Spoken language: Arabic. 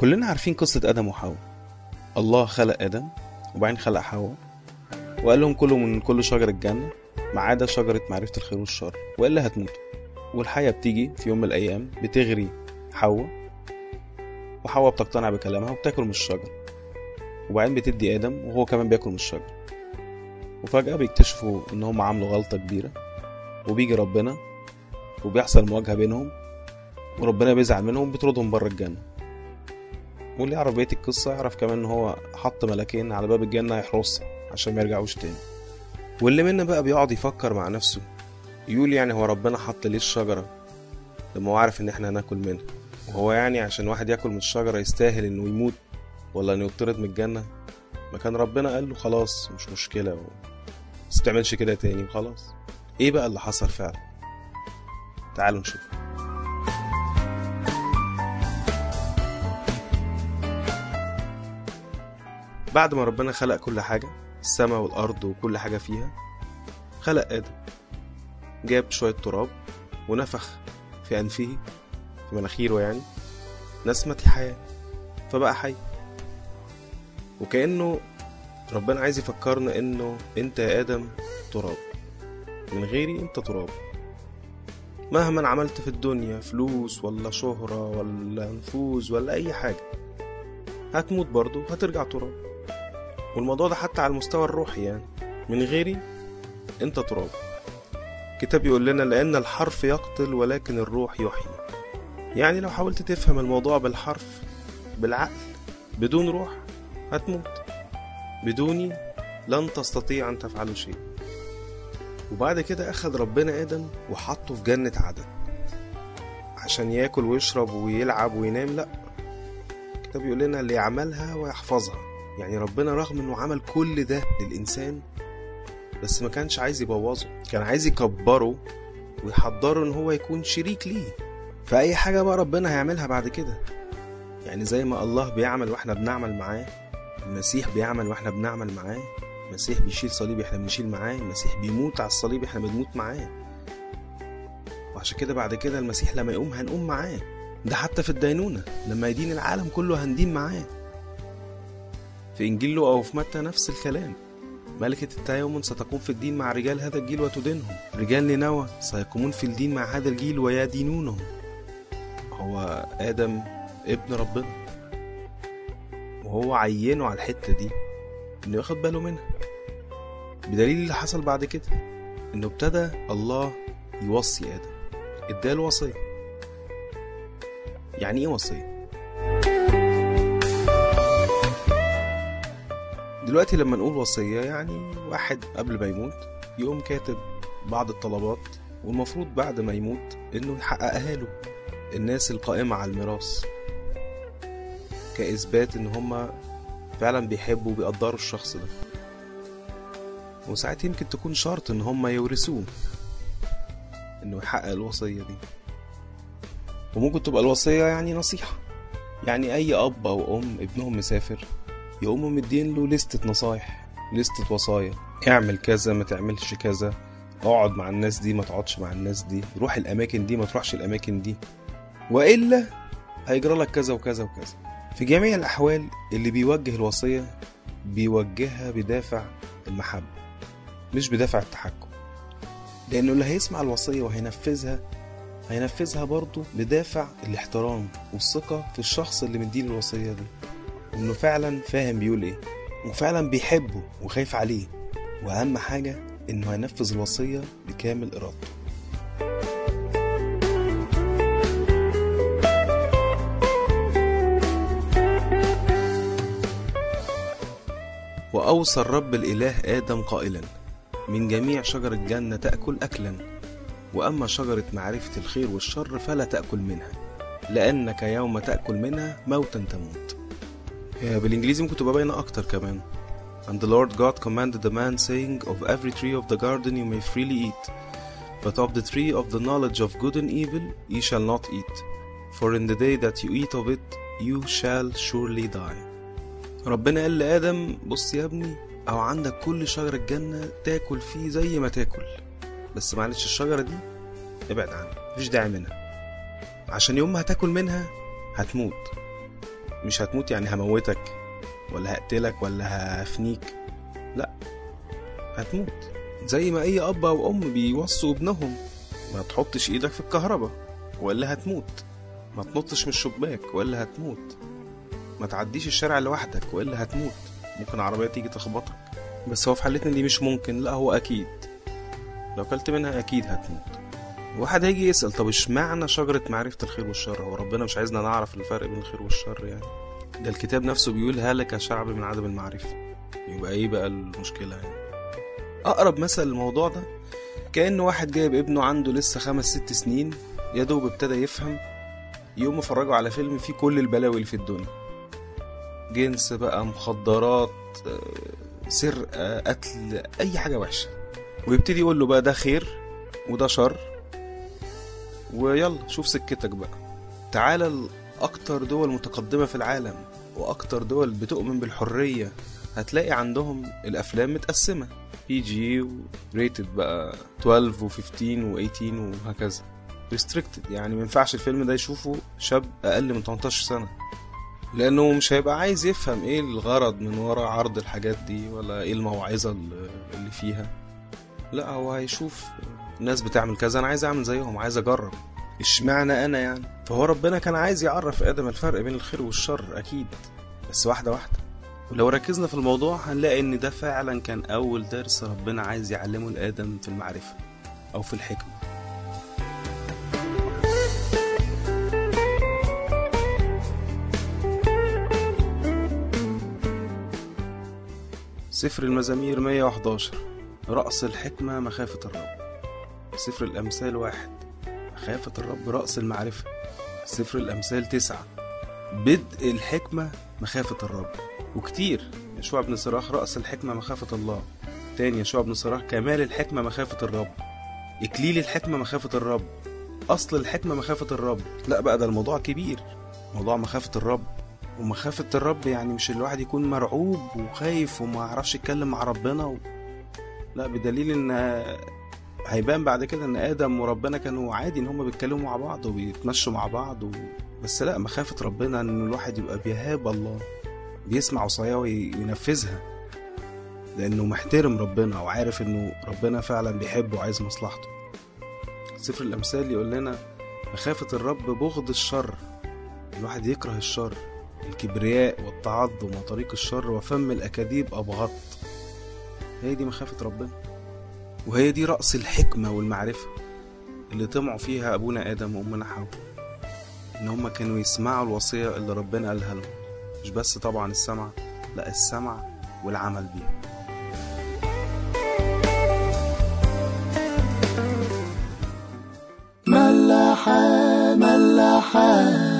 كلنا عارفين قصة آدم وحواء. الله خلق آدم وبعدين خلق حواء وقال لهم كلوا من كل شجر الجنة ما عدا شجرة معرفة الخير والشر وإلا هتموتوا والحية بتيجي في يوم من الأيام بتغري حواء وحواء بتقتنع بكلامها وبتاكل من الشجر. وبعدين بتدي آدم وهو كمان بياكل من الشجر. وفجأة بيكتشفوا إن هم عملوا غلطة كبيرة وبيجي ربنا وبيحصل مواجهة بينهم وربنا بيزعل منهم بيطردهم بره الجنة. واللي يعرف بقية القصة يعرف كمان إن هو حط ملاكين على باب الجنة يحرسها عشان ما يرجعوش تاني. واللي منا بقى بيقعد يفكر مع نفسه يقول يعني هو ربنا حط ليه الشجرة؟ لما هو عارف إن إحنا هناكل منها. وهو يعني عشان واحد ياكل من الشجرة يستاهل إنه يموت ولا إنه يطرد من الجنة؟ ما كان ربنا قال له خلاص مش مشكلة و... بس متعملش كده تاني وخلاص. إيه بقى اللي حصل فعلا؟ تعالوا نشوف. بعد ما ربنا خلق كل حاجة السماء والأرض وكل حاجة فيها خلق آدم. جاب شوية تراب ونفخ في أنفه في مناخيره يعني نسمة الحياة فبقى حي. وكأنه ربنا عايز يفكرنا إنه أنت يا آدم تراب. من غيري أنت تراب. مهما عملت في الدنيا فلوس ولا شهرة ولا نفوذ ولا أي حاجة هتموت برضه هترجع تراب. والموضوع ده حتى على المستوى الروحي يعني. من غيري انت تراب. كتاب يقول لنا لأن الحرف يقتل ولكن الروح يحيي. يعني لو حاولت تفهم الموضوع بالحرف بالعقل بدون روح هتموت. بدوني لن تستطيع أن تفعل شيء. وبعد كده أخذ ربنا آدم وحطه في جنة عدن. عشان ياكل ويشرب ويلعب وينام لأ. الكتاب يقول لنا اللي يعملها ويحفظها. يعني ربنا رغم إنه عمل كل ده للإنسان بس ما كانش عايز يبوظه. كان عايز يكبره ويحضره إن هو يكون شريك ليه. فأي حاجة بقى ربنا هيعملها بعد كده. يعني زي ما الله بيعمل وإحنا بنعمل معاه المسيح بيعمل وإحنا بنعمل معاه المسيح بيشيل صليب إحنا بنشيل معاه المسيح بيموت على الصليب إحنا بنموت معاه. وعشان كده بعد كده المسيح لما يقوم هنقوم معاه. ده حتى في الدينونة لما يدين العالم كله هندين معاه. في إنجيل لوقا وفي متى نفس الكلام. ملكة التا يوم ستقوم في الدين مع رجال هذا الجيل وتدينهم. رجال نينوى سيقومون في الدين مع هذا الجيل ويدينونهم. هو آدم ابن ربنا. وهو عينه على الحتة دي إنه ياخد باله منها. بدليل اللي حصل بعد كده إنه ابتدى الله يوصي آدم. إداله وصية. يعني إيه وصية؟ دلوقتي لما نقول وصية يعني واحد قبل ما يموت يقوم كاتب بعض الطلبات والمفروض بعد ما يموت إنه يحققها له الناس القائمة على الميراث. كإثبات إن هما فعلا بيحبوا وبيقدروا الشخص ده. وساعات يمكن تكون شرط إن هما يورثوه إنه يحقق الوصية دي. وممكن تبقى الوصية يعني نصيحة. يعني أي أب أو أم ابنهم مسافر يقوموا مدين له لستة نصايح لستة وصايا. اعمل كذا ما تعملش كذا. اقعد مع الناس دي ما تقعدش مع الناس دي. روح الأماكن دي ما تروحش الأماكن دي. وإلا هيجرى لك كذا وكذا وكذا. في جميع الأحوال اللي بيوجه الوصية بيوجهها بدافع المحبة مش بدافع التحكم. لأنه اللي هيسمع الوصية وهينفذها هينفذها برضه بدافع الاحترام والثقة في الشخص اللي مديله الوصية دي. إنه فعلا فاهم بيقول إيه وفعلا بيحبه وخايف عليه وأهم حاجة إنه هينفذ الوصية بكامل إرادته. وأوصى الرب الإله آدم قائلا من جميع شجر الجنة تأكل أكلا وأما شجرة معرفة الخير والشر فلا تأكل منها لأنك يوم تأكل منها موتا تموت. بالإنجليزي ممكن تبقى باينة أكتر كمان And the Lord God commanded the man saying Of every tree of the garden you may freely eat But of the tree of the knowledge of good and evil ye shall not eat For in the day that you eat of it you shall surely die ربنا قال لآدم بص يا ابني أو عندك كل شجرة الجنة تاكل فيه زي ما تاكل بس معلش الشجرة دي ابعد عنها مفيش داعي منها عشان يوم ما هتاكل منها هتموت مش هتموت يعني هموتك ولا هقتلك ولا هفنيك. لا هتموت. زي ما أي أب أو أم بيوصوا ابنهم. ما تحطش إيدك في الكهرباء ولا هتموت. ما تنطش من الشباك ولا هتموت. ما تعديش الشارع لوحدك والا هتموت. ممكن عربية تيجي تخبطك. بس هو في حالتنا دي مش ممكن. لا هو أكيد. لو كلت منها أكيد هتموت. واحد هيجي يسأل طب اشمعنى شجرة معرفة الخير والشر؟ هو ربنا مش عايزنا نعرف الفرق بين الخير والشر يعني. ده الكتاب نفسه بيقول هلك شعب من عدم المعرفة. يبقى إيه بقى المشكلة يعني؟ أقرب مثل للموضوع ده كأن واحد جايب ابنه عنده لسه خمس ست سنين يا دوب ابتدى يفهم يقوم مفرجه على فيلم فيه كل البلاوي اللي في الدنيا. جنس بقى مخدرات آه، سرقة قتل أي حاجة وحشة. ويبتدي يقول له بقى ده خير وده شر. ويلا شوف سكتك بقى. تعالى لأكتر دول متقدمة في العالم وأكتر دول بتؤمن بالحرية هتلاقي عندهم الأفلام متقسمة. PG و rated بقى 12 و15 و18 وهكذا. restricted يعني ما ينفعش الفيلم ده يشوفه شاب أقل من 18 سنة. لأنه مش هيبقى عايز يفهم إيه الغرض من ورا عرض الحاجات دي ولا إيه الموعظة اللي فيها. لا هو هيشوف الناس بتعمل كذا أنا عايز أعمل زيهم عايز أجرب. اشمعنى أنا يعني؟ فهو ربنا كان عايز يعرف آدم الفرق بين الخير والشر أكيد بس واحدة واحدة. ولو ركزنا في الموضوع هنلاقي إن ده فعلا كان أول درس ربنا عايز يعلمه لآدم في المعرفة أو في الحكمة. سفر المزامير 111 رأس الحكمة مخافة الرب. سفر الأمثال واحد. مخافة الرب رأس المعرفة. سفر الأمثال تسعة. بدء الحكمة مخافة الرب. وكتير. يشوع بن صراخ رأس الحكمة مخافة الله. تاني يشوع بن صراخ كمال الحكمة مخافة الرب. إكليل الحكمة مخافة الرب. أصل الحكمة مخافة الرب. لا بقى ده الموضوع كبير. موضوع مخافة الرب. ومخافة الرب يعني مش الواحد يكون مرعوب وخايف وما يعرفش يتكلم مع ربنا و... لا بدليل إن هيبان بعد كده إن آدم وربنا كانوا عادي إن هما بيتكلموا مع بعض وبيتمشوا مع بعض و... بس لا مخافة ربنا إن الواحد يبقى بيهاب الله بيسمع وصاياه وي- وينفذها. لأنه محترم ربنا وعارف إنه ربنا فعلا بيحبه وعايز مصلحته. سفر الأمثال يقول لنا مخافة الرب بغض الشر. الواحد يكره الشر الكبرياء والتعظم وطريق الشر وفم الأكاذيب أبغض. هي دي مخافة ربنا. وهي دي رأس الحكمة والمعرفة اللي طمعوا فيها أبونا آدم وأمنا حواء إن هما كانوا يسمعوا الوصية اللي ربنا قالها لهم. مش بس طبعا السمع لأ السمع والعمل بيها. ملاحة ملاحة.